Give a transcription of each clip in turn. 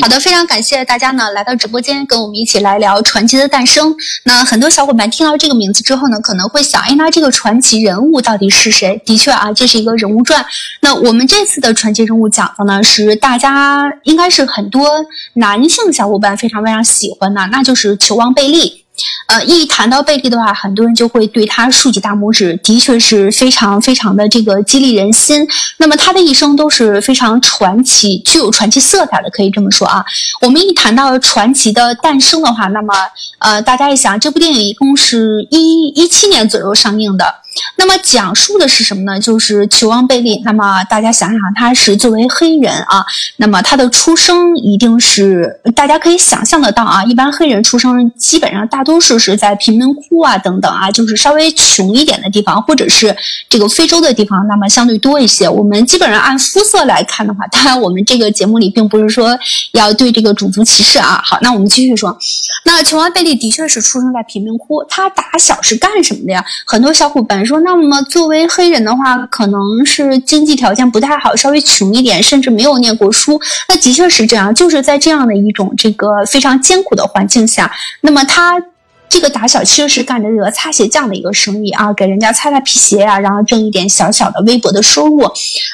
好的，非常感谢大家呢来到直播间跟我们一起来聊传奇的诞生。那很多小伙伴听到这个名字之后呢，可能会想，哎，那这个传奇人物到底是谁？的确啊，这是一个人物传。那我们这次的传奇人物讲的呢，是大家应该是很多男性小伙伴非常非常喜欢的，那就是球王贝利。呃，一谈到贝利的话，很多人就会对他竖起大拇指，的确是非常非常的这个激励人心。那么他的一生都是非常传奇，具有传奇色彩的，可以这么说啊。我们一谈到传奇的诞生的话，那么呃，大家一想，这部电影一共是一一七年左右上映的。那么讲述的是什么呢？就是球王贝利。那么大家想想，他是作为黑人啊，那么他的出生一定是大家可以想象得到啊。一般黑人出生基本上大多数是在贫民窟啊等等啊，就是稍微穷一点的地方，或者是这个非洲的地方，那么相对多一些。我们基本上按肤色来看的话，当然我们这个节目里并不是说要对这个种族歧视啊。好，那我们继续说，那球王贝利的确是出生在贫民窟，他打小是干什么的呀？很多小伙伴。说那么作为黑人的话，可能是经济条件不太好，稍微穷一点，甚至没有念过书。那的确是这样，就是在这样的一种这个非常艰苦的环境下，那么他。这个打小其实是干着这个擦鞋匠的一个生意啊，给人家擦擦皮鞋啊，然后挣一点小小的微薄的收入，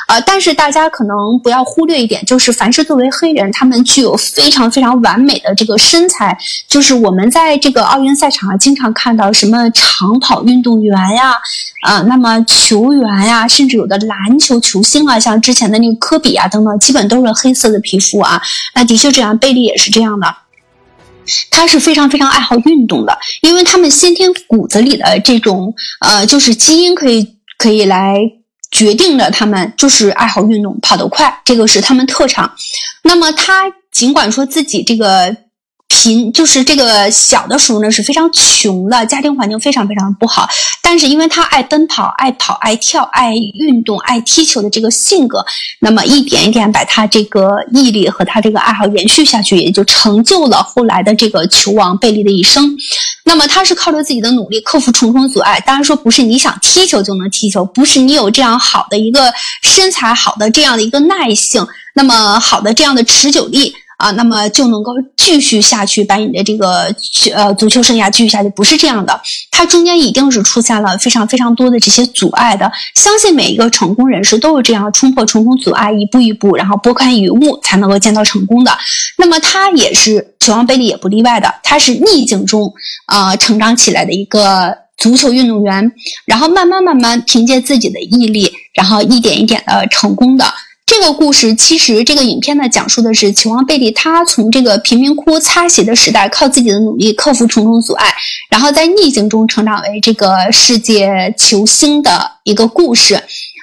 啊，但是大家可能不要忽略一点，就是凡是作为黑人，他们具有非常非常完美的这个身材，就是我们在这个奥运赛场上经常看到什么长跑运动员呀，啊，那么球员呀，甚至有的篮球球星啊，像之前的那个科比啊等等，基本都是黑色的皮肤啊，那的确这样，贝利也是这样的。他是非常非常爱好运动的，因为他们先天骨子里的这种呃，就是基因可以可以来决定了他们就是爱好运动，跑得快，这个是他们特长。那么他尽管说自己这个。贫就是这个小的时候呢是非常穷的，家庭环境非常非常不好。但是因为他爱奔跑、爱跑、爱跳、爱运动、爱踢球的这个性格，那么一点一点把他这个毅力和他这个爱好延续下去，也就成就了后来的这个球王贝利的一生。那么他是靠着自己的努力克服重重阻碍。当然说不是你想踢球就能踢球，不是你有这样好的一个身材、好的这样的一个耐性，那么好的这样的持久力。啊，那么就能够继续下去，把你的这个呃足球生涯继续下去，不是这样的。它中间一定是出现了非常非常多的这些阻碍的。相信每一个成功人士都是这样冲破重重阻碍，一步一步，然后拨开云雾，才能够见到成功的。那么他也是球王贝利也不例外的，他是逆境中啊成长起来的一个足球运动员，然后慢慢慢慢凭借自己的毅力，然后一点一点的成功的。这个故事其实，这个影片呢，讲述的是球王贝利，他从这个贫民窟擦鞋的时代，靠自己的努力克服重重阻碍，然后在逆境中成长为这个世界球星的一个故事。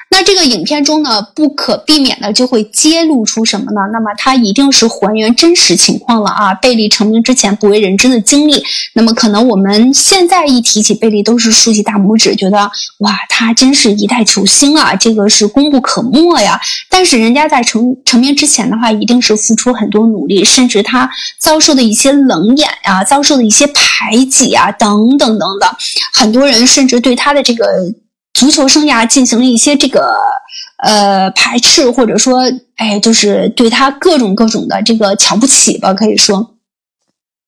那这个影片中呢，不可避免的就会揭露出什么呢？那么它一定是还原真实情况了啊！贝利成名之前不为人知的经历，那么可能我们现在一提起贝利，都是竖起大拇指，觉得哇，他真是一代球星啊，这个是功不可没呀。但是人家在成成名之前的话，一定是付出很多努力，甚至他遭受的一些冷眼呀，遭受的一些排挤啊，等等等等，很多人甚至对他的这个。足球生涯进行了一些这个呃排斥，或者说，哎，就是对他各种各种的这个瞧不起吧，可以说。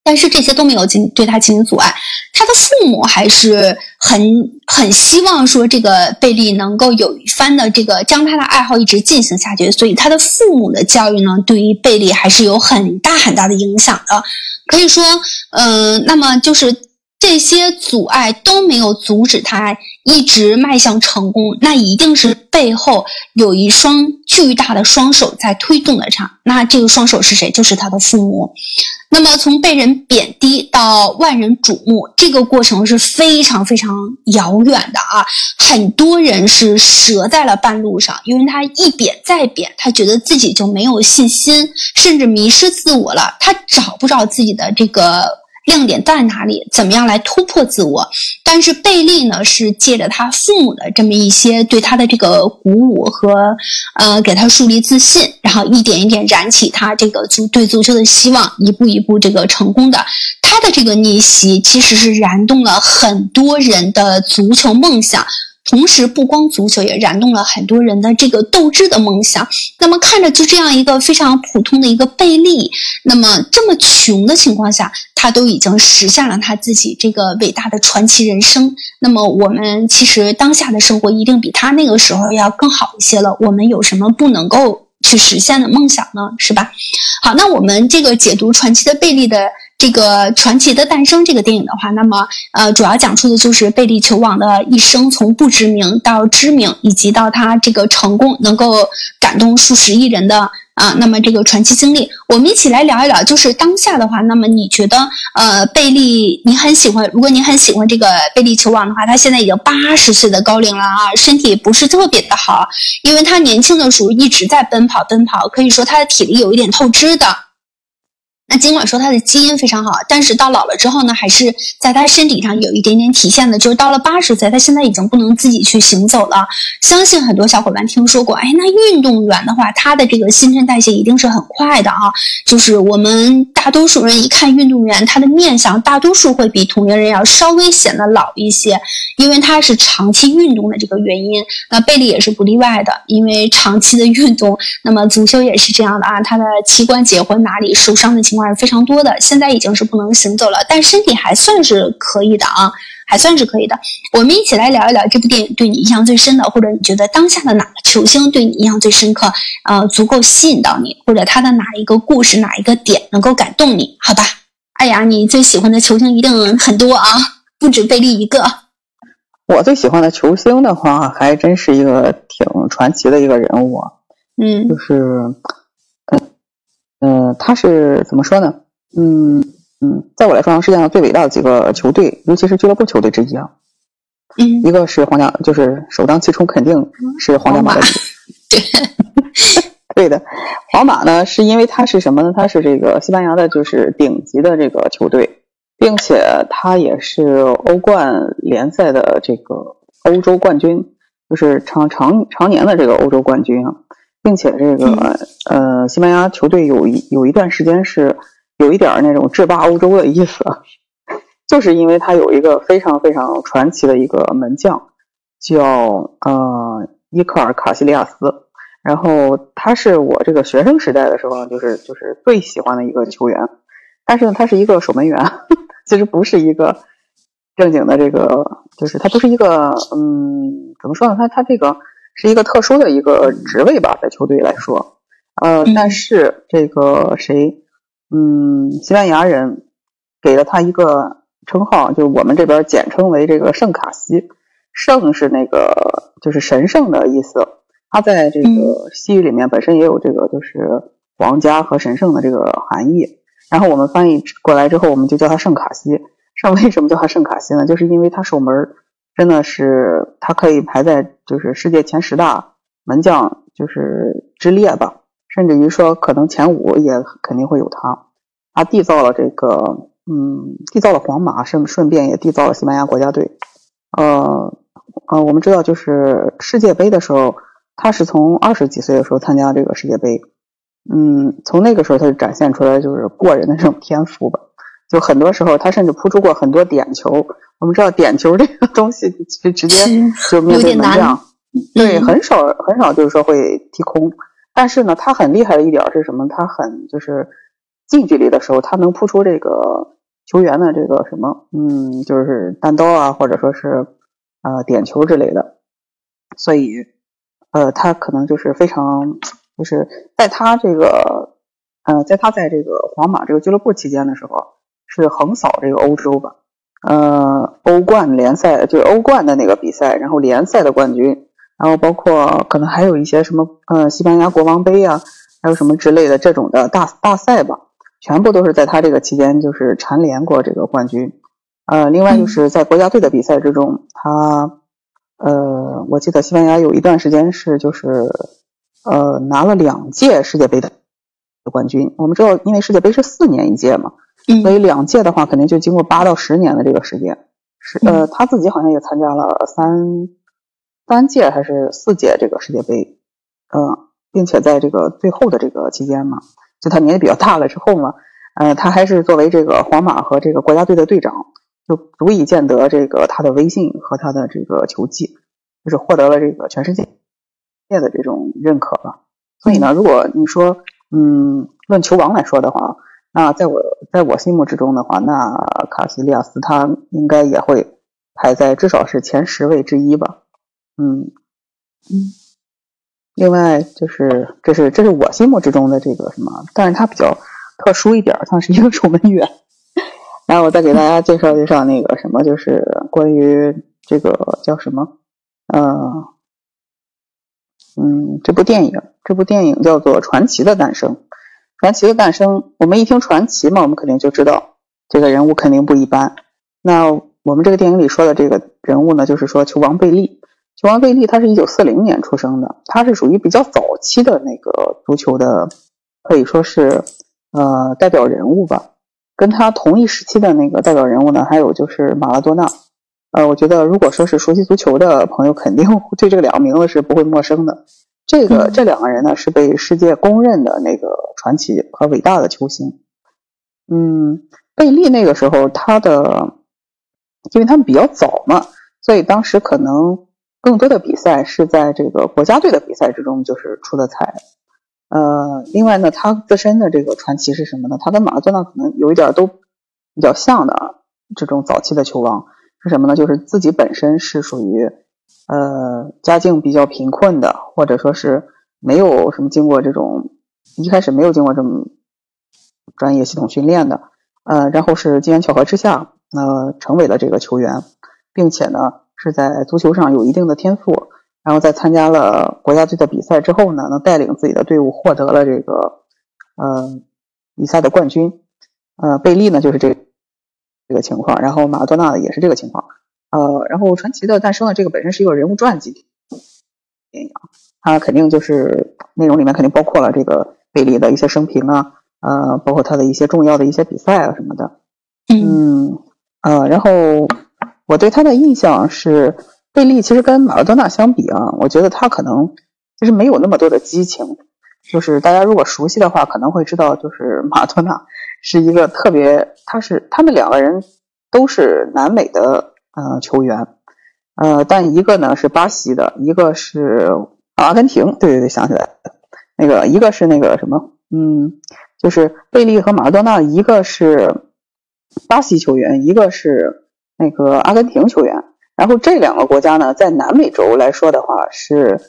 但是这些都没有进对他进行阻碍，他的父母还是很很希望说这个贝利能够有一番的这个将他的爱好一直进行下去，所以他的父母的教育呢，对于贝利还是有很大很大的影响的。可以说，嗯，那么就是。这些阻碍都没有阻止他一直迈向成功，那一定是背后有一双巨大的双手在推动着他。那这个双手是谁？就是他的父母。那么从被人贬低到万人瞩目，这个过程是非常非常遥远的啊！很多人是折在了半路上，因为他一贬再贬，他觉得自己就没有信心，甚至迷失自我了。他找不着自己的这个。亮点在哪里？怎么样来突破自我？但是贝利呢，是借着他父母的这么一些对他的这个鼓舞和呃，给他树立自信，然后一点一点燃起他这个足对足球的希望，一步一步这个成功的。他的这个逆袭其实是燃动了很多人的足球梦想。同时，不光足球也燃动了很多人的这个斗志的梦想。那么，看着就这样一个非常普通的一个贝利，那么这么穷的情况下，他都已经实现了他自己这个伟大的传奇人生。那么，我们其实当下的生活一定比他那个时候要更好一些了。我们有什么不能够去实现的梦想呢？是吧？好，那我们这个解读传奇的贝利的。这个传奇的诞生这个电影的话，那么呃，主要讲述的就是贝利球王的一生，从不知名到知名，以及到他这个成功，能够感动数十亿人的啊，那么这个传奇经历，我们一起来聊一聊。就是当下的话，那么你觉得呃，贝利你很喜欢？如果你很喜欢这个贝利球王的话，他现在已经八十岁的高龄了啊，身体不是特别的好，因为他年轻的时候一直在奔跑奔跑，可以说他的体力有一点透支的。那尽管说他的基因非常好，但是到老了之后呢，还是在他身体上有一点点体现的。就是到了八十岁，他现在已经不能自己去行走了。相信很多小伙伴听说过，哎，那运动员的话，他的这个新陈代谢一定是很快的啊。就是我们大多数人一看运动员，他的面相大多数会比同龄人要稍微显得老一些，因为他是长期运动的这个原因。那贝利也是不例外的，因为长期的运动。那么足球也是这样的啊，他的膝关节或哪里受伤的情。是非常多的，现在已经是不能行走了，但身体还算是可以的啊，还算是可以的。我们一起来聊一聊这部电影对你印象最深的，或者你觉得当下的哪个球星对你印象最深刻？呃，足够吸引到你，或者他的哪一个故事、哪一个点能够感动你？好吧，哎呀，你最喜欢的球星一定很多啊，不止贝利一个。我最喜欢的球星的话，还真是一个挺传奇的一个人物，嗯，就是。嗯，他是怎么说呢？嗯嗯，在我来说，世界上最伟大的几个球队，尤其是俱乐部球队之一啊。嗯，一个是皇家，就是首当其冲，肯定是皇家马德里。对的，皇马呢，是因为它是什么呢？它是这个西班牙的，就是顶级的这个球队，并且它也是欧冠联赛的这个欧洲冠军，就是常常常年的这个欧洲冠军啊。并且这个呃，西班牙球队有一有一段时间是有一点那种制霸欧洲的意思，就是因为他有一个非常非常传奇的一个门将，叫呃伊克尔卡西利亚斯。然后他是我这个学生时代的时候，就是就是最喜欢的一个球员。但是呢，他是一个守门员，其实不是一个正经的这个，就是他不是一个嗯，怎么说呢？他他这个。是一个特殊的一个职位吧，在球队来说，呃，但是这个谁，嗯，西班牙人给了他一个称号，就是我们这边简称为这个圣卡西，圣是那个就是神圣的意思，他在这个西语里面本身也有这个就是皇家和神圣的这个含义，然后我们翻译过来之后，我们就叫他圣卡西。圣为什么叫他圣卡西呢？就是因为他守门。真的是他可以排在就是世界前十大门将就是之列吧，甚至于说可能前五也肯定会有他。他缔造了这个，嗯，缔造了皇马，顺顺便也缔造了西班牙国家队。呃呃，我们知道就是世界杯的时候，他是从二十几岁的时候参加这个世界杯，嗯，从那个时候他就展现出来就是过人的这种天赋吧。就很多时候他甚至扑出过很多点球。我们知道点球这个东西就直接就面对门将，对，很少很少就是说会踢空。但是呢，他很厉害的一点是什么？他很就是近距离的时候，他能扑出这个球员的这个什么，嗯，就是单刀啊，或者说是呃点球之类的。所以，呃，他可能就是非常就是在他这个呃，在他在这个皇马这个俱乐部期间的时候，是横扫这个欧洲吧。呃，欧冠联赛就是欧冠的那个比赛，然后联赛的冠军，然后包括可能还有一些什么呃西班牙国王杯啊，还有什么之类的这种的大大赛吧，全部都是在他这个期间就是蝉联过这个冠军。呃，另外就是在国家队的比赛之中，他呃，我记得西班牙有一段时间是就是呃拿了两届世界杯的冠军。我们知道，因为世界杯是四年一届嘛。所以两届的话，肯定就经过八到十年的这个时间。是呃，他自己好像也参加了三三届还是四届这个世界杯，嗯，并且在这个最后的这个期间嘛，就他年纪比较大了之后嘛，呃，他还是作为这个皇马和这个国家队的队长，就足以见得这个他的威信和他的这个球技。就是获得了这个全世界的这种认可吧。所以呢，如果你说，嗯，论球王来说的话，那在我在我心目之中的话，那卡西利亚斯他应该也会排在至少是前十位之一吧。嗯嗯。另外就是，这是这是我心目之中的这个什么，但是他比较特殊一点，像是一个守门员。然后我再给大家介绍介绍那个什么，就是关于这个叫什么，呃，嗯，这部电影，这部电影叫做《传奇的诞生》。传奇的诞生，我们一听传奇嘛，我们肯定就知道这个人物肯定不一般。那我们这个电影里说的这个人物呢，就是说球王贝利。球王贝利，他是一九四零年出生的，他是属于比较早期的那个足球的，可以说是呃代表人物吧。跟他同一时期的那个代表人物呢，还有就是马拉多纳。呃，我觉得如果说是熟悉足球的朋友，肯定对这个两个名字是不会陌生的。这个这两个人呢，是被世界公认的那个传奇和伟大的球星。嗯，贝利那个时候他的，因为他们比较早嘛，所以当时可能。更多的比赛是在这个国家队的比赛之中，就是出的彩。呃，另外呢，他自身的这个传奇是什么呢？他跟马拉多纳可能有一点都比较像的这种早期的球王是什么呢？就是自己本身是属于呃家境比较贫困的，或者说是没有什么经过这种一开始没有经过这么专业系统训练的，呃，然后是机缘巧合之下，呃，成为了这个球员，并且呢。是在足球上有一定的天赋，然后在参加了国家队的比赛之后呢，能带领自己的队伍获得了这个呃比赛的冠军。呃，贝利呢就是这这个情况，然后马拉多纳也是这个情况。呃，然后传奇的诞生呢，这个本身是一个人物传记电影，它肯定就是内容里面肯定包括了这个贝利的一些生平啊，呃，包括他的一些重要的一些比赛啊什么的。嗯，呃，然后。我对他的印象是，贝利其实跟马拉多纳相比啊，我觉得他可能其实没有那么多的激情。就是大家如果熟悉的话，可能会知道，就是马拉多纳是一个特别，他是他们两个人都是南美的呃球员，呃，但一个呢是巴西的，一个是阿根廷。对对对，想起来了，那个一个是那个什么，嗯，就是贝利和马拉多纳，一个是巴西球员，一个是。那个阿根廷球员，然后这两个国家呢，在南美洲来说的话，是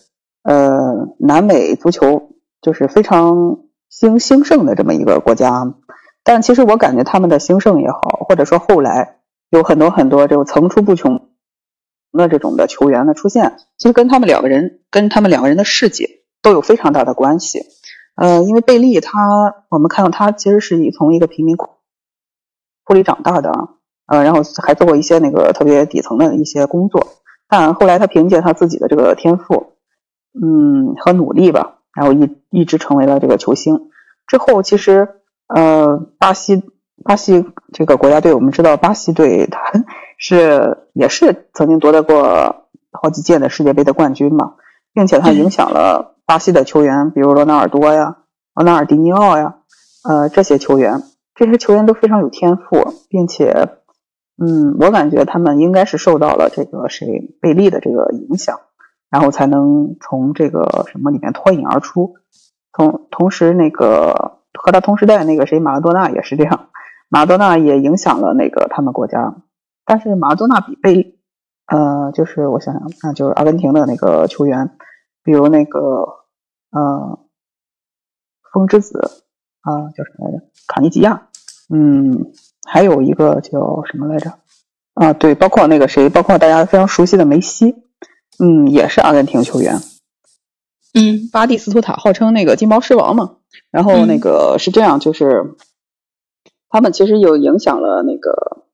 呃南美足球就是非常兴兴盛的这么一个国家。但其实我感觉他们的兴盛也好，或者说后来有很多很多这种层出不穷的这种的球员的出现，其实跟他们两个人跟他们两个人的事迹都有非常大的关系。呃，因为贝利他，我们看到他其实是以从一个贫民窟里长大的。呃，然后还做过一些那个特别底层的一些工作，但后来他凭借他自己的这个天赋，嗯和努力吧，然后一一直成为了这个球星。之后其实，呃，巴西巴西这个国家队，我们知道巴西队他 是也是曾经夺得过好几届的世界杯的冠军嘛，并且他影响了巴西的球员，比如罗纳尔多呀、罗纳尔迪尼奥呀，呃这些球员，这些球员都非常有天赋，并且。嗯，我感觉他们应该是受到了这个谁贝利的这个影响，然后才能从这个什么里面脱颖而出。同同时，那个和他同时代那个谁马拉多纳也是这样，马拉多纳也影响了那个他们国家。但是马拉多纳比贝利，呃，就是我想想，那就是阿根廷的那个球员，比如那个呃，风之子啊，叫什么来着？卡尼吉亚，嗯。还有一个叫什么来着？啊，对，包括那个谁，包括大家非常熟悉的梅西，嗯，也是阿根廷球员。嗯，巴蒂斯图塔号称那个金毛狮王嘛。然后那个是这样，就是他们其实有影响了那个，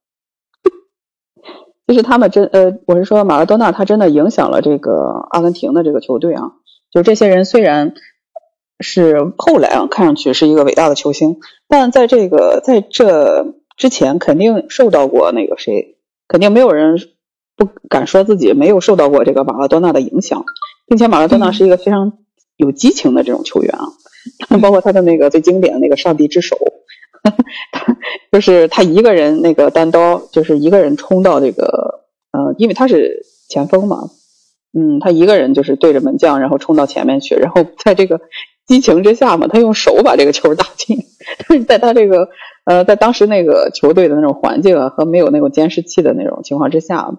就是他们真呃，我是说马拉多纳他真的影响了这个阿根廷的这个球队啊。就这些人虽然。是后来啊，看上去是一个伟大的球星，但在这个在这之前，肯定受到过那个谁，肯定没有人不敢说自己没有受到过这个马拉多纳的影响，并且马拉多纳是一个非常有激情的这种球员啊，包括他的那个最经典的那个上帝之手，他就是他一个人那个单刀，就是一个人冲到这个，呃，因为他是前锋嘛，嗯，他一个人就是对着门将，然后冲到前面去，然后 在这个激情之下嘛，他用手把这个球打进。但是在他这个呃，在当时那个球队的那种环境啊，和没有那种监视器的那种情况之下，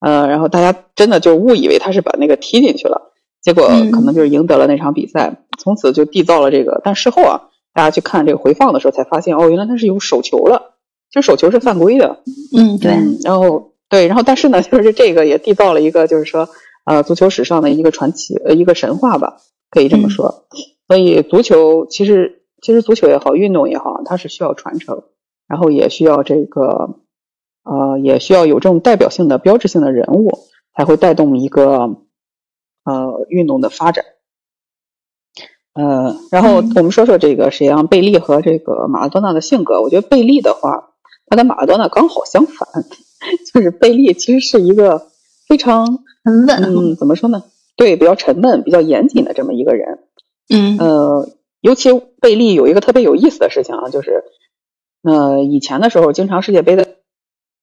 呃，然后大家真的就误以为他是把那个踢进去了，结果可能就是赢得了那场比赛，从此就缔造了这个。但事后啊，大家去看这个回放的时候才发现，哦，原来他是有手球了，其实手球是犯规的。嗯，对。然后对，然后但是呢，就是这个也缔造了一个，就是说。呃，足球史上的一个传奇，呃，一个神话吧，可以这么说。所以，足球其实，其实足球也好，运动也好，它是需要传承，然后也需要这个，呃，也需要有这种代表性的、标志性的人物，才会带动一个呃运动的发展。呃，然后我们说说这个沈阳？贝利和这个马拉多纳的性格。我觉得贝利的话，他跟马拉多纳刚好相反，就是贝利其实是一个非常。沉稳，嗯，怎么说呢？对，比较沉闷、比较严谨的这么一个人。嗯，呃，尤其贝利有一个特别有意思的事情啊，就是，呃，以前的时候，经常世界杯的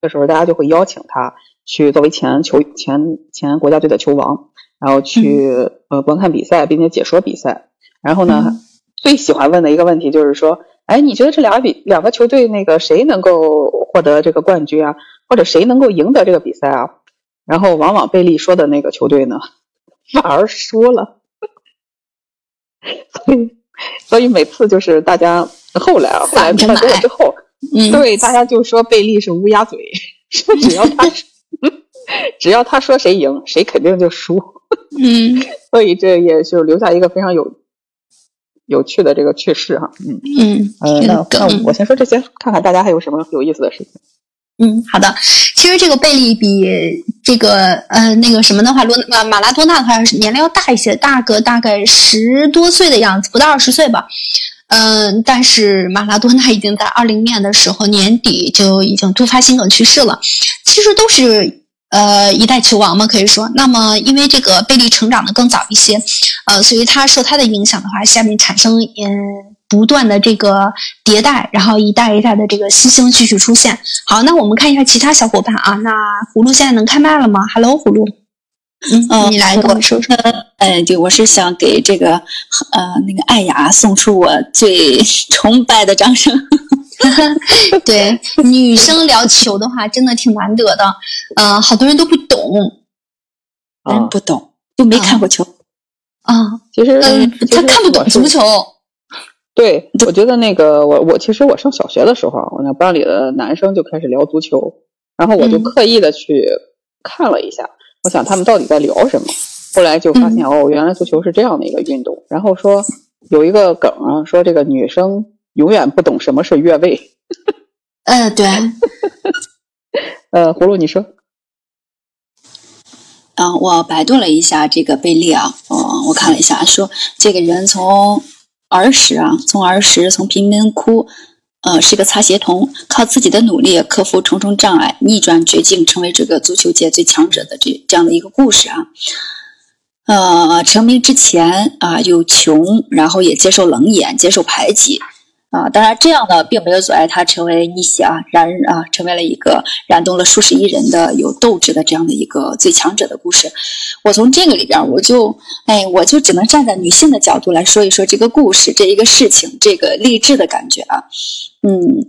的时候，大家就会邀请他去作为前球前前国家队的球王，然后去呃观看比赛，并且解说比赛。然后呢，最喜欢问的一个问题就是说，哎，你觉得这俩比两个球队那个谁能够获得这个冠军啊，或者谁能够赢得这个比赛啊？然后，往往贝利说的那个球队呢，反而输了。所以，所以每次就是大家后来啊，后来比赛多了之后，对大家就说贝利是乌鸦嘴，说只要他 只要他说谁赢，谁肯定就输。嗯，所以这也就留下一个非常有有趣的这个趣事哈。嗯嗯，呃，那那我先说这些，看看大家还有什么有意思的事情。嗯，好的。其实这个贝利比这个呃那个什么的话，罗马马拉多纳的话年龄要大一些，大个大概十多岁的样子，不到二十岁吧。嗯，但是马拉多纳已经在二零年的时候年底就已经突发心梗去世了。其实都是呃一代球王嘛，可以说。那么因为这个贝利成长的更早一些，呃，所以他受他的影响的话，下面产生嗯。不断的这个迭代，然后一代一代的这个新星继续出现。好，那我们看一下其他小伙伴啊。那葫芦现在能开麦了吗？Hello，葫芦。嗯，你来跟我说说。呃，对，我是想给这个呃那个艾雅送出我最 崇拜的掌声。对，女生聊球的话，真的挺难得的。呃，好多人都不懂。嗯，不懂，就没看过球。啊，就是嗯，他看不懂足球。对，我觉得那个我我其实我上小学的时候，我那班里的男生就开始聊足球，然后我就刻意的去看了一下，我想他们到底在聊什么。后来就发现哦，原来足球是这样的一个运动。然后说有一个梗啊，说这个女生永远不懂什么是越位。呃，对。呃，葫芦你说。嗯，我百度了一下这个贝利啊，嗯，我看了一下，说这个人从。儿时啊，从儿时从贫民窟，呃，是个擦鞋童，靠自己的努力克服重重障碍，逆转绝境，成为这个足球界最强者的这这样的一个故事啊。呃，成名之前啊，又穷，然后也接受冷眼，接受排挤。啊，当然，这样呢，并没有阻碍他成为逆袭啊燃啊，成为了一个燃动了数十亿人的有斗志的这样的一个最强者的故事。我从这个里边，我就哎，我就只能站在女性的角度来说一说这个故事，这一个事情，这个励志的感觉啊。嗯，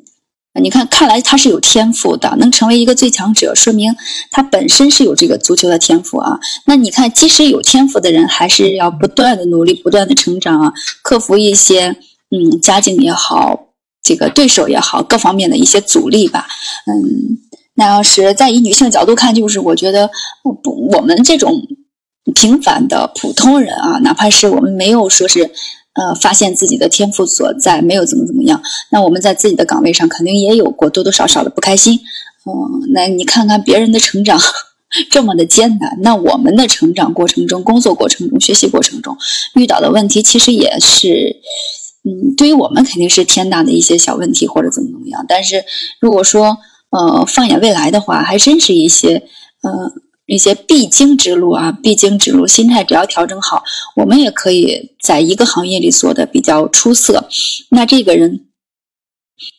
你看，看来他是有天赋的，能成为一个最强者，说明他本身是有这个足球的天赋啊。那你看，即使有天赋的人，还是要不断的努力，不断的成长啊，克服一些。嗯，家境也好，这个对手也好，各方面的一些阻力吧。嗯，那要是再以女性角度看，就是我觉得，不，我们这种平凡的普通人啊，哪怕是我们没有说是，呃，发现自己的天赋所在，没有怎么怎么样，那我们在自己的岗位上肯定也有过多多少少的不开心。嗯，那你看看别人的成长 这么的艰难，那我们的成长过程中、工作过程中、学习过程中遇到的问题，其实也是。嗯，对于我们肯定是天大的一些小问题或者怎么怎么样，但是如果说呃放眼未来的话，还真是一些呃一些必经之路啊，必经之路，心态只要调整好，我们也可以在一个行业里做的比较出色。那这个人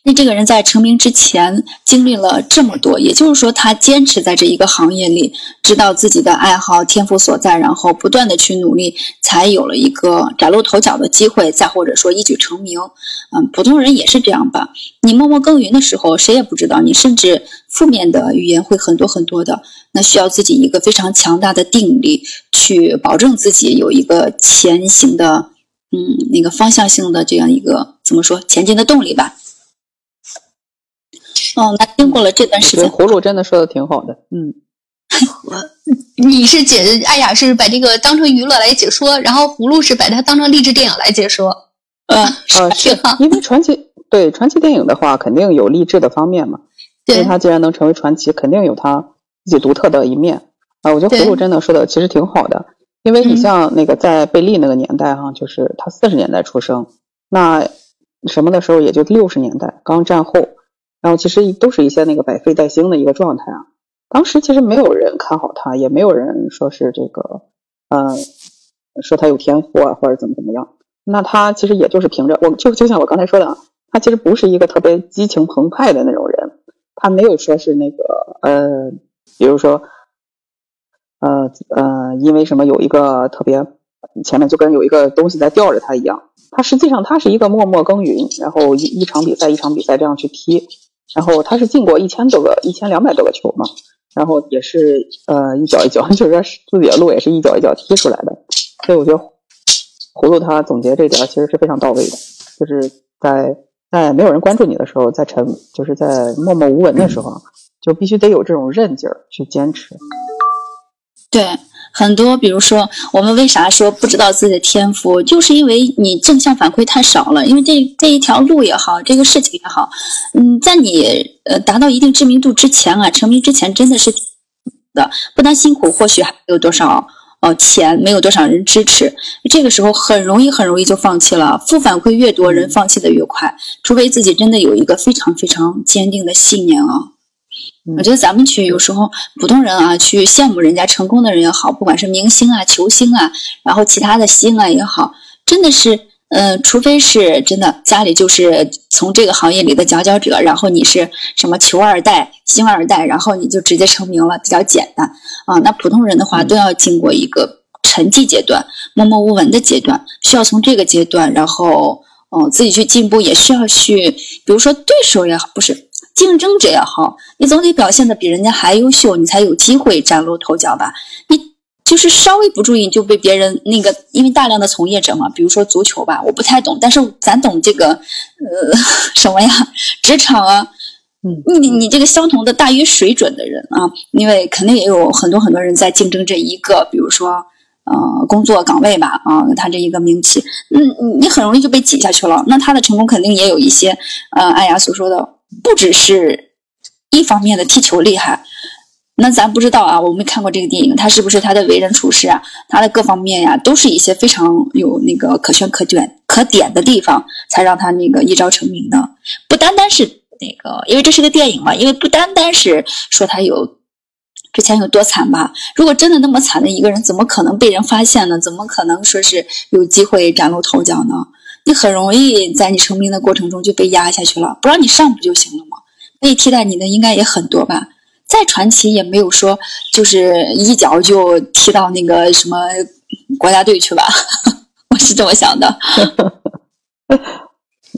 那这个人在成名之前经历了这么多，也就是说，他坚持在这一个行业里，知道自己的爱好、天赋所在，然后不断的去努力，才有了一个崭露头角的机会，再或者说一举成名。嗯，普通人也是这样吧。你默默耕耘的时候，谁也不知道，你甚至负面的语言会很多很多的。那需要自己一个非常强大的定力，去保证自己有一个前行的，嗯，那个方向性的这样一个怎么说前进的动力吧。哦，那经过了这段时间，葫芦真的说的挺好的，嗯，你是解艾雅是把这个当成娱乐来解说，然后葫芦是把它当成励志电影来解说，嗯呃，是因为传奇对传奇电影的话，肯定有励志的方面嘛，因为它既然能成为传奇，肯定有它自己独特的一面啊。我觉得葫芦真的说的其实挺好的，因为你像那个在贝利那个年代哈，就是他四十年代出生，那什么的时候也就六十年代刚战后。然后其实都是一些那个百废待兴的一个状态啊。当时其实没有人看好他，也没有人说是这个，呃，说他有天赋啊或者怎么怎么样。那他其实也就是凭着，我就就像我刚才说的，他其实不是一个特别激情澎湃的那种人，他没有说是那个呃，比如说，呃呃，因为什么有一个特别前面就跟有一个东西在吊着他一样。他实际上他是一个默默耕耘，然后一一场比赛一场比赛这样去踢。然后他是进过一千多个、一千两百多个球嘛，然后也是呃一脚一脚，就是说自己的路也是一脚一脚踢出来的。所以我觉得葫芦他总结这点其实是非常到位的，就是在在没有人关注你的时候，在沉就是在默默无闻的时候，就必须得有这种韧劲儿去坚持。对。很多，比如说，我们为啥说不知道自己的天赋，就是因为你正向反馈太少了。因为这这一条路也好，这个事情也好，嗯，在你呃达到一定知名度之前啊，成名之前，真的是的，不但辛苦，或许还没有多少呃钱，没有多少人支持，这个时候很容易很容易就放弃了。负反馈越多，人放弃的越快，除非自己真的有一个非常非常坚定的信念啊。我觉得咱们去有时候普通人啊，去羡慕人家成功的人也好，不管是明星啊、球星啊，然后其他的星啊也好，真的是，嗯，除非是真的家里就是从这个行业里的佼佼者，然后你是什么球二代、星二代，然后你就直接成名了，比较简单啊。那普通人的话，都要经过一个沉寂阶段、默默无闻的阶段，需要从这个阶段，然后，嗯，自己去进步，也需要去，比如说对手也好，不是。竞争者也好，你总得表现的比人家还优秀，你才有机会崭露头角吧？你就是稍微不注意，就被别人那个，因为大量的从业者嘛，比如说足球吧，我不太懂，但是咱懂这个，呃，什么呀？职场啊，嗯，你你这个相同的大于水准的人啊，因为肯定也有很多很多人在竞争这一个，比如说呃工作岗位吧，啊，他这一个名气，嗯，你很容易就被挤下去了。那他的成功肯定也有一些，呃，艾雅所说的。不只是一方面的踢球厉害，那咱不知道啊，我没看过这个电影，他是不是他的为人处事啊，他的各方面呀，都是一些非常有那个可圈可点、可点的地方，才让他那个一朝成名的。不单单是那个，因为这是个电影嘛，因为不单单是说他有之前有多惨吧。如果真的那么惨的一个人，怎么可能被人发现呢？怎么可能说是有机会崭露头角呢？你很容易在你成名的过程中就被压下去了，不让你上不就行了吗？可以替代你的应该也很多吧？再传奇也没有说就是一脚就踢到那个什么国家队去吧？我是这么想的。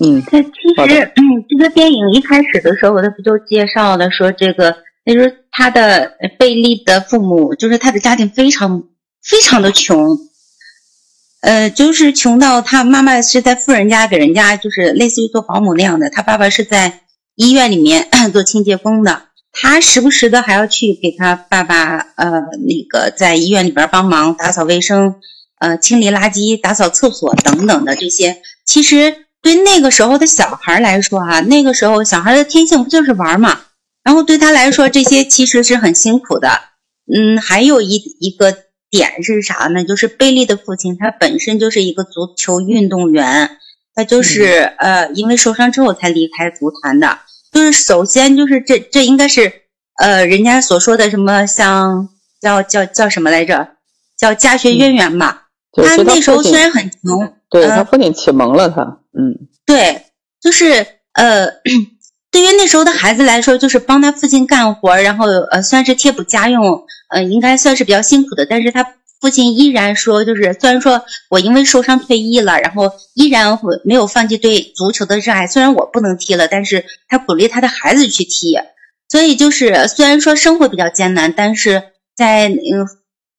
嗯，他其实嗯，这个电影一开始的时候，他不就介绍了说这个，他说他的贝利的父母就是他的家庭非常非常的穷。呃，就是穷到他妈妈是在富人家给人家，就是类似于做保姆那样的。他爸爸是在医院里面 做清洁工的，他时不时的还要去给他爸爸呃那个在医院里边帮忙打扫卫生，呃清理垃圾、打扫厕所等等的这些。其实对那个时候的小孩来说啊，那个时候小孩的天性不就是玩嘛？然后对他来说，这些其实是很辛苦的。嗯，还有一一个。点是啥呢？就是贝利的父亲，他本身就是一个足球运动员，他就是呃，因为受伤之后才离开足坛的。就是首先就是这这应该是呃，人家所说的什么像叫叫叫什么来着？叫家学渊源吧。他那时候虽然很穷，对他父亲启蒙了他，嗯，对，就是。呃，对于那时候的孩子来说，就是帮他父亲干活，然后呃，算是贴补家用，呃，应该算是比较辛苦的。但是他父亲依然说，就是虽然说我因为受伤退役了，然后依然会没有放弃对足球的热爱。虽然我不能踢了，但是他鼓励他的孩子去踢。所以就是虽然说生活比较艰难，但是在嗯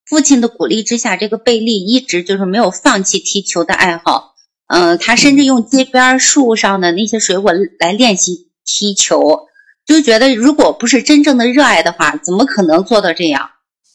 父亲的鼓励之下，这个贝利一直就是没有放弃踢球的爱好。嗯，他甚至用街边树上的那些水果来练习踢球，就觉得如果不是真正的热爱的话，怎么可能做到这样？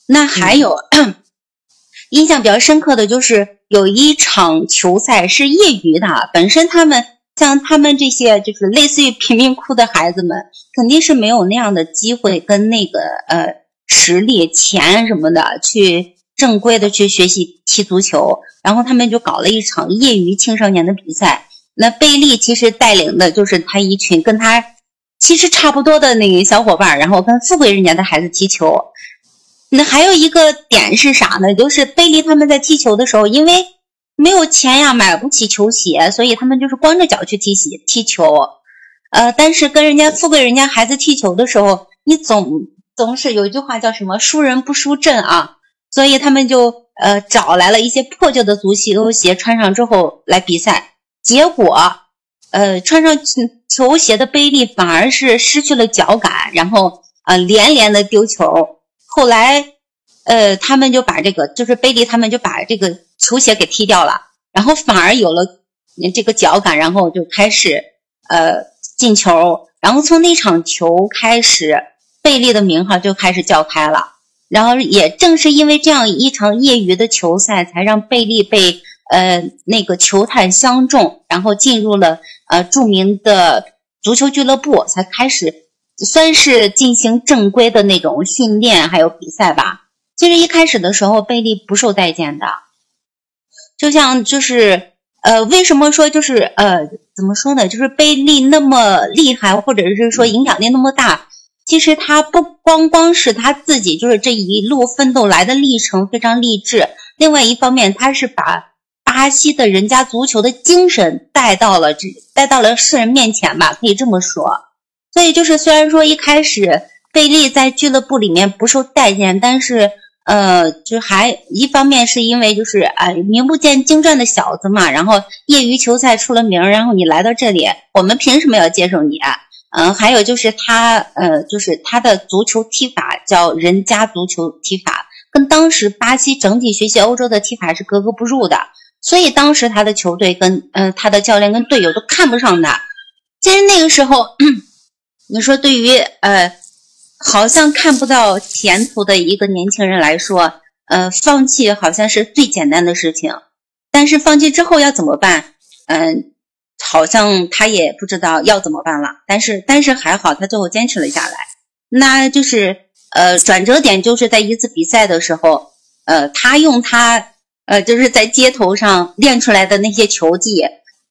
那还有。印象比较深刻的就是有一场球赛是业余的，本身他们像他们这些就是类似于贫民窟的孩子们，肯定是没有那样的机会跟那个呃实力、钱什么的去正规的去学习踢足球，然后他们就搞了一场业余青少年的比赛。那贝利其实带领的就是他一群跟他其实差不多的那个小伙伴，然后跟富贵人家的孩子踢球。那还有一个点是啥呢？就是贝利他们在踢球的时候，因为没有钱呀，买不起球鞋，所以他们就是光着脚去踢鞋踢球。呃，但是跟人家富贵人家孩子踢球的时候，你总总是有一句话叫什么“输人不输阵”啊，所以他们就呃找来了一些破旧的足球鞋穿上之后来比赛。结果，呃，穿上球鞋的贝利反而是失去了脚感，然后呃连连的丢球。后来，呃，他们就把这个，就是贝利他们就把这个球鞋给踢掉了，然后反而有了这个脚感，然后就开始呃进球，然后从那场球开始，贝利的名号就开始叫开了。然后也正是因为这样一场业余的球赛，才让贝利被呃那个球探相中，然后进入了呃著名的足球俱乐部，才开始。算是进行正规的那种训练，还有比赛吧。其实一开始的时候，贝利不受待见的。就像就是呃，为什么说就是呃，怎么说呢？就是贝利那么厉害，或者是说影响力那么大。其实他不光光是他自己，就是这一路奋斗来的历程非常励志。另外一方面，他是把巴西的人家足球的精神带到了这，带到了世人面前吧，可以这么说。所以就是，虽然说一开始贝利在俱乐部里面不受待见，但是呃，就还一方面是因为就是啊，名不见经传的小子嘛，然后业余球赛出了名，然后你来到这里，我们凭什么要接受你啊？嗯，还有就是他呃，就是他的足球踢法叫人家足球踢法，跟当时巴西整体学习欧洲的踢法是格格不入的，所以当时他的球队跟嗯他的教练跟队友都看不上他。其实那个时候。你说，对于呃，好像看不到前途的一个年轻人来说，呃，放弃好像是最简单的事情。但是放弃之后要怎么办？嗯，好像他也不知道要怎么办了。但是，但是还好，他最后坚持了下来。那就是呃，转折点就是在一次比赛的时候，呃，他用他呃，就是在街头上练出来的那些球技。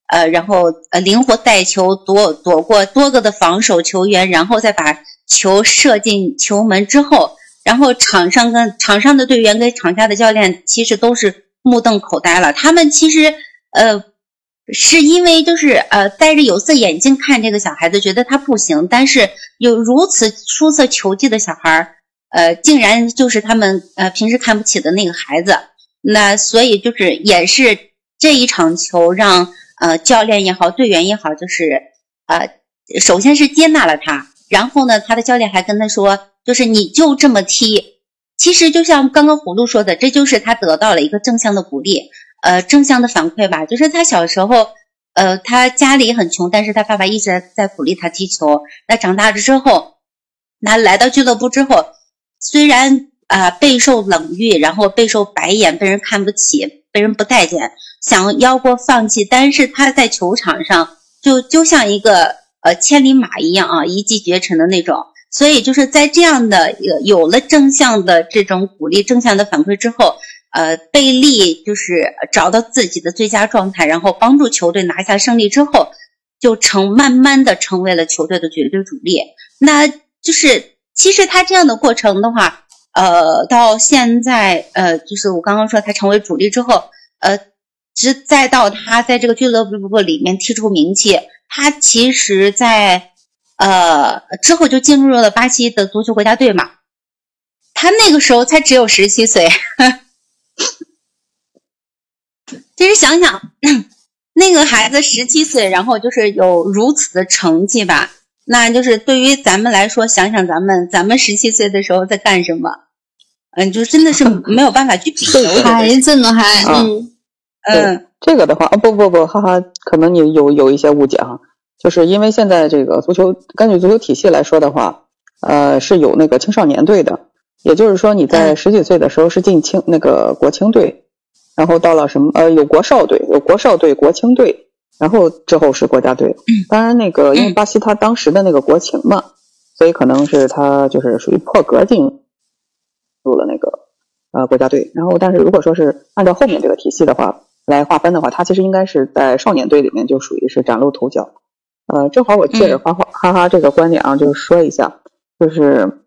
呃，然后呃，灵活带球，躲躲过多个的防守球员，然后再把球射进球门之后，然后场上跟场上的队员跟场下的教练其实都是目瞪口呆了。他们其实呃，是因为就是呃，戴着有色眼镜看这个小孩子，觉得他不行，但是有如此出色球技的小孩儿，呃，竟然就是他们呃平时看不起的那个孩子。那所以就是也是这一场球让。呃，教练也好，队员也好，就是呃，首先是接纳了他，然后呢，他的教练还跟他说，就是你就这么踢。其实就像刚刚葫芦说的，这就是他得到了一个正向的鼓励，呃，正向的反馈吧。就是他小时候，呃，他家里很穷，但是他爸爸一直在鼓励他踢球。那长大了之后，那来到俱乐部之后，虽然啊备受冷遇，然后备受白眼，被人看不起，被人不待见。想要过放弃，但是他在球场上就就像一个呃千里马一样啊，一骑绝尘的那种。所以就是在这样的有有了正向的这种鼓励、正向的反馈之后，呃，贝利就是找到自己的最佳状态，然后帮助球队拿下胜利之后，就成慢慢的成为了球队的绝对主力。那就是其实他这样的过程的话，呃，到现在呃，就是我刚刚说他成为主力之后，呃。直再到他在这个俱乐部里面踢出名气，他其实在呃之后就进入了巴西的足球国家队嘛。他那个时候才只有十七岁。其实想想，那个孩子十七岁，然后就是有如此的成绩吧，那就是对于咱们来说，想想咱们咱们十七岁的时候在干什么，嗯，就真的是 没有办法去比的。孩子呢，还嗯嗯，这个的话，哦不不不，哈哈，可能你有有一些误解哈，就是因为现在这个足球，根据足球体系来说的话，呃，是有那个青少年队的，也就是说你在十几岁的时候是进青那个国青队。然后到了什么呃，有国少队，有国少队、国青队，然后之后是国家队。当然，那个因为巴西他当时的那个国情嘛，所以可能是他就是属于破格进入了那个呃国家队。然后，但是如果说是按照后面这个体系的话来划分的话，他其实应该是在少年队里面就属于是崭露头角。呃，正好我借着花花哈哈这个观点啊，就是说一下，就是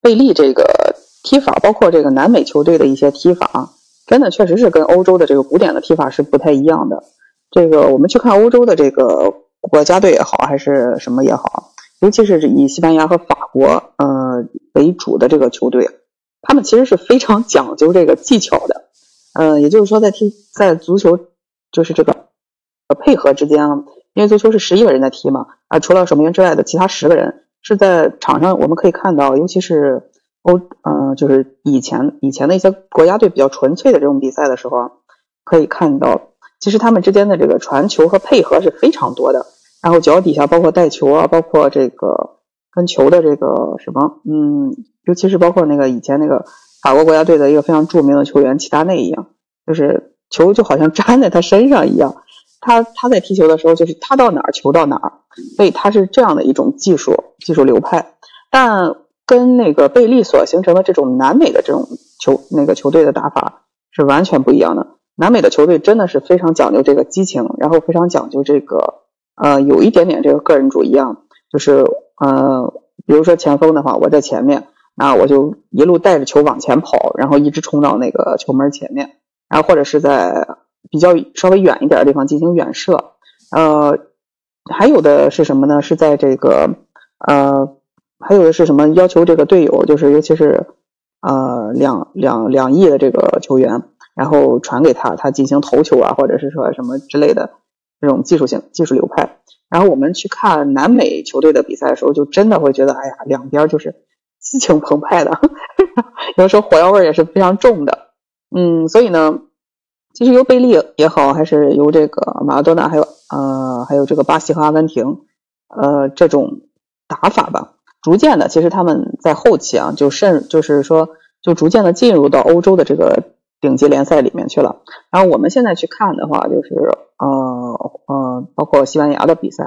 贝利这个踢法，包括这个南美球队的一些踢法。真的确实是跟欧洲的这个古典的踢法是不太一样的。这个我们去看欧洲的这个国家队也好，还是什么也好，尤其是以西班牙和法国呃为主的这个球队，他们其实是非常讲究这个技巧的。嗯，也就是说，在踢在足球就是这个呃配合之间啊，因为足球是十一个人在踢嘛啊，除了守门员之外的其他十个人是在场上，我们可以看到，尤其是。欧，嗯，就是以前以前的一些国家队比较纯粹的这种比赛的时候，可以看到，其实他们之间的这个传球和配合是非常多的。然后脚底下包括带球啊，包括这个跟球的这个什么，嗯，尤其是包括那个以前那个法国国家队的一个非常著名的球员齐达内一样，就是球就好像 粘在他身上一样。他他在踢球的时候，就是他到哪儿球到哪儿，所以他是这样的一种技术技术流派，但。跟那个贝利所形成的这种南美的这种球那个球队的打法是完全不一样的。南美的球队真的是非常讲究这个激情，然后非常讲究这个呃有一点点这个个人主义啊，就是呃比如说前锋的话，我在前面，那我就一路带着球往前跑，然后一直冲到那个球门前面，然后或者是在比较稍微远一点的地方进行远射。呃，还有的是什么呢？是在这个呃。还有的是什么？要求这个队友，就是尤其是，呃，两两两亿的这个球员，然后传给他，他进行头球啊，或者是说什么之类的这种技术性技术流派。然后我们去看南美球队的比赛的时候，就真的会觉得，哎呀，两边就是激情澎湃的，有的时候火药味也是非常重的。嗯，所以呢，其实由贝利也好，还是由这个马拉多纳，还有呃，还有这个巴西和阿根廷，呃，这种打法吧。逐渐的，其实他们在后期啊，就甚就是说，就逐渐的进入到欧洲的这个顶级联赛里面去了。然后我们现在去看的话，就是呃呃，包括西班牙的比赛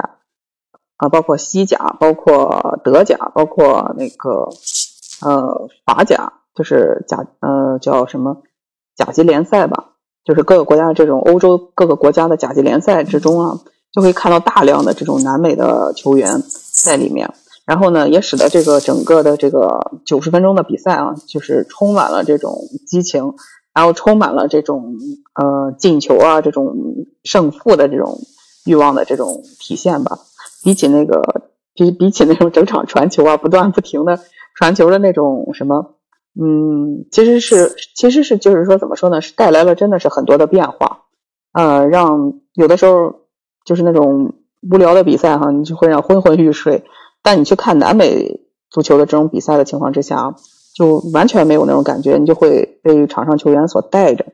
啊，包括西甲，包括德甲，包括那个呃法甲，就是甲呃叫什么甲级联赛吧，就是各个国家的这种欧洲各个国家的甲级联赛之中啊，就会看到大量的这种南美的球员在里面。然后呢，也使得这个整个的这个九十分钟的比赛啊，就是充满了这种激情，然后充满了这种呃进球啊，这种胜负的这种欲望的这种体现吧。比起那个比比起那种整场传球啊，不断不停的传球的那种什么，嗯，其实是其实是就是说怎么说呢，是带来了真的是很多的变化，呃，让有的时候就是那种无聊的比赛哈，你就会让昏昏欲睡。但你去看南美足球的这种比赛的情况之下，就完全没有那种感觉，你就会被场上球员所带着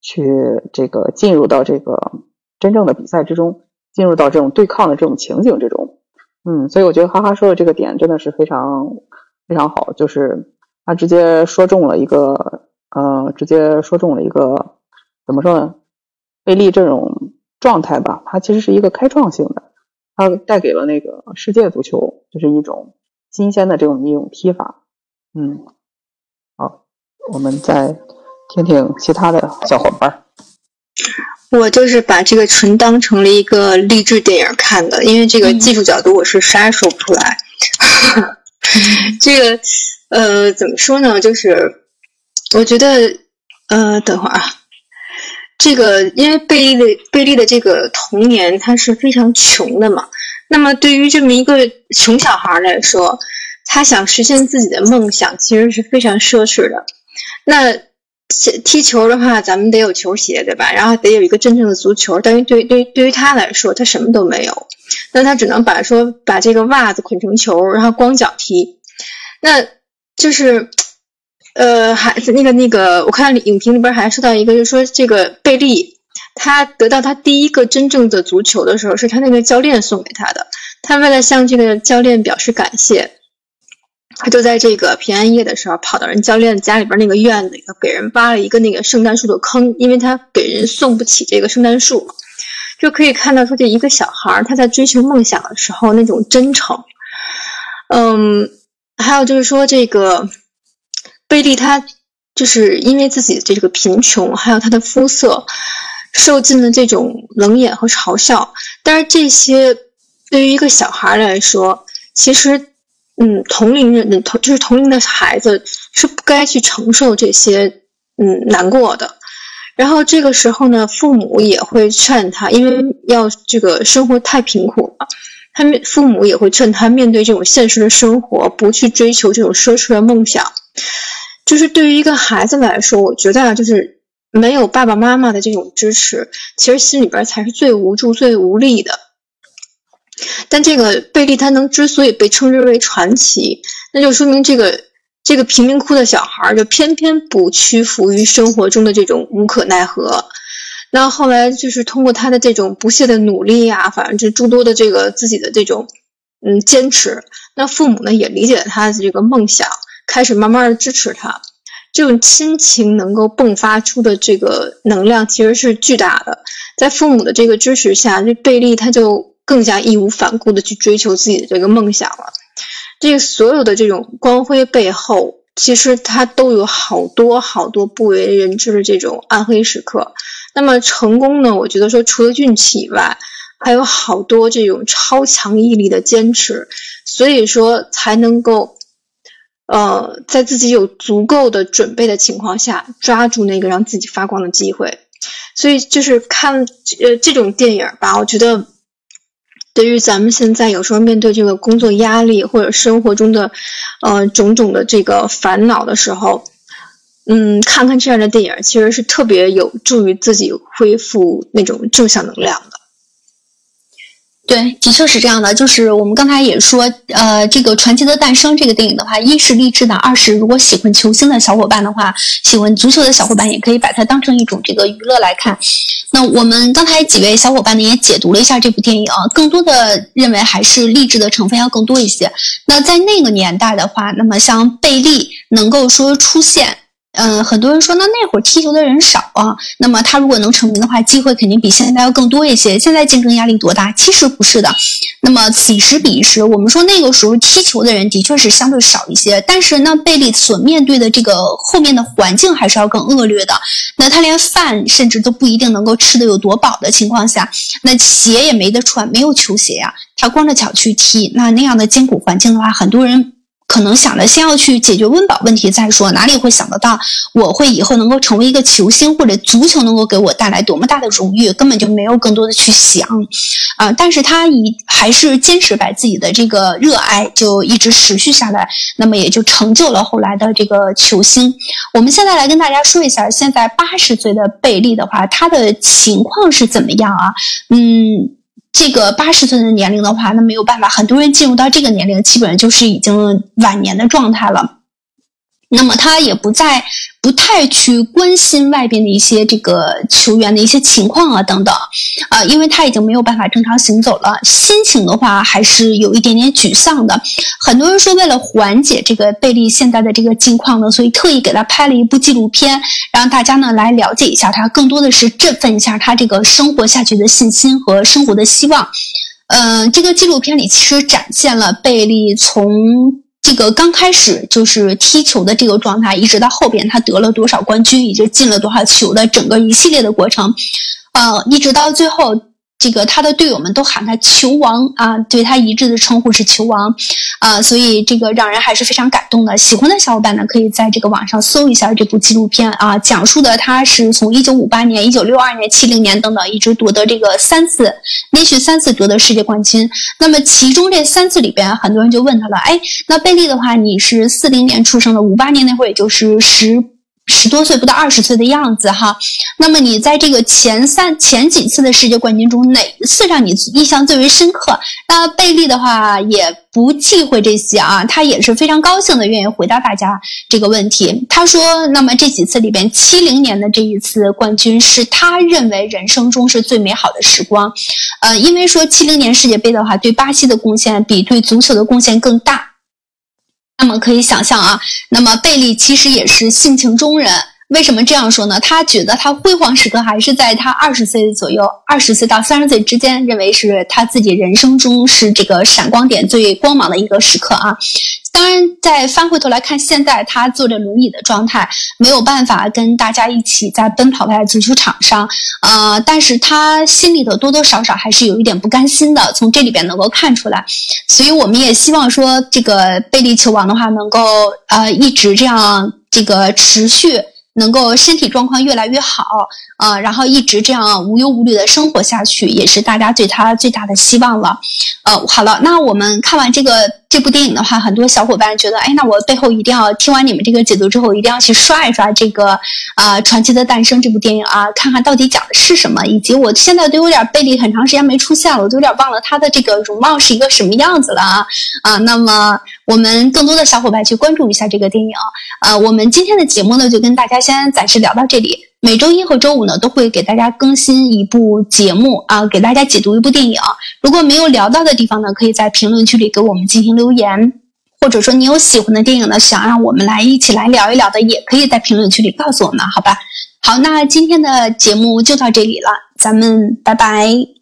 去这个进入到这个真正的比赛之中，进入到这种对抗的这种情景之中。嗯，所以我觉得哈哈说的这个点真的是非常非常好，就是他直接说中了一个，呃，直接说中了一个怎么说呢？贝利这种状态吧，它其实是一个开创性的。它带给了那个世界足球，就是一种新鲜的这种一种踢法。嗯，我们再听听其他的小伙伴。我就是把这个纯当成了一个励志电影看的，因为这个技术角度我是啥也说不出来。这个呃，怎么说呢？就是我觉得呃，等会儿啊。这个，因为贝利的贝利的这个童年，他是非常穷的嘛。那么对于这么一个穷小孩来说，他想实现自己的梦想，其实是非常奢侈的。那踢球的话，咱们得有球鞋，对吧？然后得有一个真正的足球。但于对对对于他来说，他什么都没有，那他只能把说把这个袜子捆成球，然后光脚踢。那就是，呃，还那个那个，我看影评里边还说到一个，就是说这个贝利，他得到他第一个真正的足球的时候，是他那个教练送给他的。他为了向这个教练表示感谢。他就在这个平安夜的时候，跑到人教练家里边那个院子里，给人挖了一个那个圣诞树的坑，因为他给人送不起这个圣诞树，就可以看到说这一个小孩他在追求梦想的时候那种真诚。嗯，还有就是说这个贝利，他就是因为自己的这个贫穷，还有他的肤色，受尽了这种冷眼和嘲笑。但是这些对于一个小孩来说，其实。嗯，同龄人的同就是同龄的孩子是不该去承受这些嗯难过的。然后这个时候呢，父母也会劝他，因为要这个生活太贫苦了，他们父母也会劝他面对这种现实的生活，不去追求这种奢侈的梦想。就是对于一个孩子来说，我觉得啊，就是没有爸爸妈妈的这种支持，其实心里边才是最无助、最无力的。但这个贝利他能之所以被称之为传奇，那就说明这个这个贫民窟的小孩儿就偏偏不屈服于生活中的这种无可奈何。那后来就是通过他的这种不懈的努力呀，反正就诸多的这个自己的这种嗯坚持，那父母呢也理解了他的这个梦想，开始慢慢的支持他。这种亲情能够迸发出的这个能量其实是巨大的，在父母的这个支持下，这贝利他就。更加义无反顾的去追求自己的这个梦想了。这个所有的这种光辉背后，其实它都有好多好多不为人知的这种暗黑时刻。那么成功呢？我觉得说除了运气以外，还有好多这种超强毅力的坚持。所以说才能够，呃，在自己有足够的准备的情况下，抓住那个让自己发光的机会。所以就是看呃这种电影吧，我觉得。对于咱们现在有时候面对这个工作压力或者生活中的，呃种种的这个烦恼的时候，嗯，看看这样的电影，其实是特别有助于自己恢复那种正向能量的。对，的确是这样的。就是我们刚才也说，呃，这个《传奇的诞生》这个电影的话，一是励志的，二是如果喜欢球星的小伙伴的话，喜欢足球的小伙伴也可以把它当成一种这个娱乐来看。那我们刚才几位小伙伴呢也解读了一下这部电影啊，更多的认为还是励志的成分要更多一些。那在那个年代的话，那么像贝利能够说出现。嗯，很多人说，那那会儿踢球的人少啊，那么他如果能成名的话，机会肯定比现在要更多一些。现在竞争压力多大？其实不是的。那么此时彼时，我们说那个时候踢球的人的确是相对少一些，但是那贝利所面对的这个后面的环境还是要更恶劣的。那他连饭甚至都不一定能够吃的有多饱的情况下，那鞋也没得穿，没有球鞋呀，他光着脚去踢，那那样的艰苦环境的话，很多人。可能想着先要去解决温饱问题再说，哪里会想得到我会以后能够成为一个球星，或者足球能够给我带来多么大的荣誉，根本就没有更多的去想，啊！但是他以还是坚持把自己的这个热爱就一直持续下来，那么也就成就了后来的这个球星。我们现在来跟大家说一下，现在八十岁的贝利的话，他的情况是怎么样啊？嗯。这个八十岁的年龄的话，那没有办法，很多人进入到这个年龄，基本上就是已经晚年的状态了。那么他也不再不太去关心外边的一些这个球员的一些情况啊等等，啊，因为他已经没有办法正常行走了，心情的话还是有一点点沮丧的。很多人说，为了缓解这个贝利现在的这个境况呢，所以特意给他拍了一部纪录片，让大家呢来了解一下他，更多的是振奋一下他这个生活下去的信心和生活的希望。嗯，这个纪录片里其实展现了贝利从。这个刚开始就是踢球的这个状态，一直到后边他得了多少冠军，以及进了多少球的整个一系列的过程，呃，一直到最后这个他的队友们都喊他球王啊，对他一致的称呼是球王啊，所以这个让人还是非常感动的。喜欢的小伙伴呢，可以在这个网上搜一下这部纪录片啊，讲述的他是从一九五八年、一九六二年、七零年等等，一直夺得这个三次连续三次夺得世界冠军。那么其中这三次里边，很多人就问他了，哎，那贝利的话，你是四零年出生的，五八年那会儿也就是十。十多岁不到二十岁的样子哈，那么你在这个前三前几次的世界冠军中，哪一次让你印象最为深刻？那贝利的话也不忌讳这些啊，他也是非常高兴的，愿意回答大家这个问题。他说，那么这几次里边，七零年的这一次冠军是他认为人生中是最美好的时光，呃，因为说七零年世界杯的话，对巴西的贡献比对足球的贡献更大。那么可以想象啊，那么贝利其实也是性情中人。为什么这样说呢？他觉得他辉煌时刻还是在他二十岁左右，二十岁到三十岁之间，认为是他自己人生中是这个闪光点最光芒的一个时刻啊。当然，再翻回头来看，现在他坐着轮椅的状态，没有办法跟大家一起在奔跑在足球场上，呃，但是他心里头多多少少还是有一点不甘心的，从这里边能够看出来。所以我们也希望说，这个贝利球王的话，能够呃一直这样这个持续。能够身体状况越来越好啊，然后一直这样无忧无虑的生活下去，也是大家对他最大的希望了。呃，好了，那我们看完这个这部电影的话，很多小伙伴觉得，哎，那我背后一定要听完你们这个解读之后，一定要去刷一刷这个啊《传奇的诞生》这部电影啊，看看到底讲的是什么，以及我现在都有点贝利很长时间没出现了，我都有点忘了他的这个容貌是一个什么样子了啊啊，那么。我们更多的小伙伴去关注一下这个电影呃！我们今天的节目呢，就跟大家先暂时聊到这里。每周一和周五呢，都会给大家更新一部节目啊，给大家解读一部电影。如果没有聊到的地方呢，可以在评论区里给我们进行留言，或者说你有喜欢的电影呢，想让我们来一起来聊一聊的，也可以在评论区里告诉我们，好吧？好，那今天的节目就到这里了，咱们拜拜。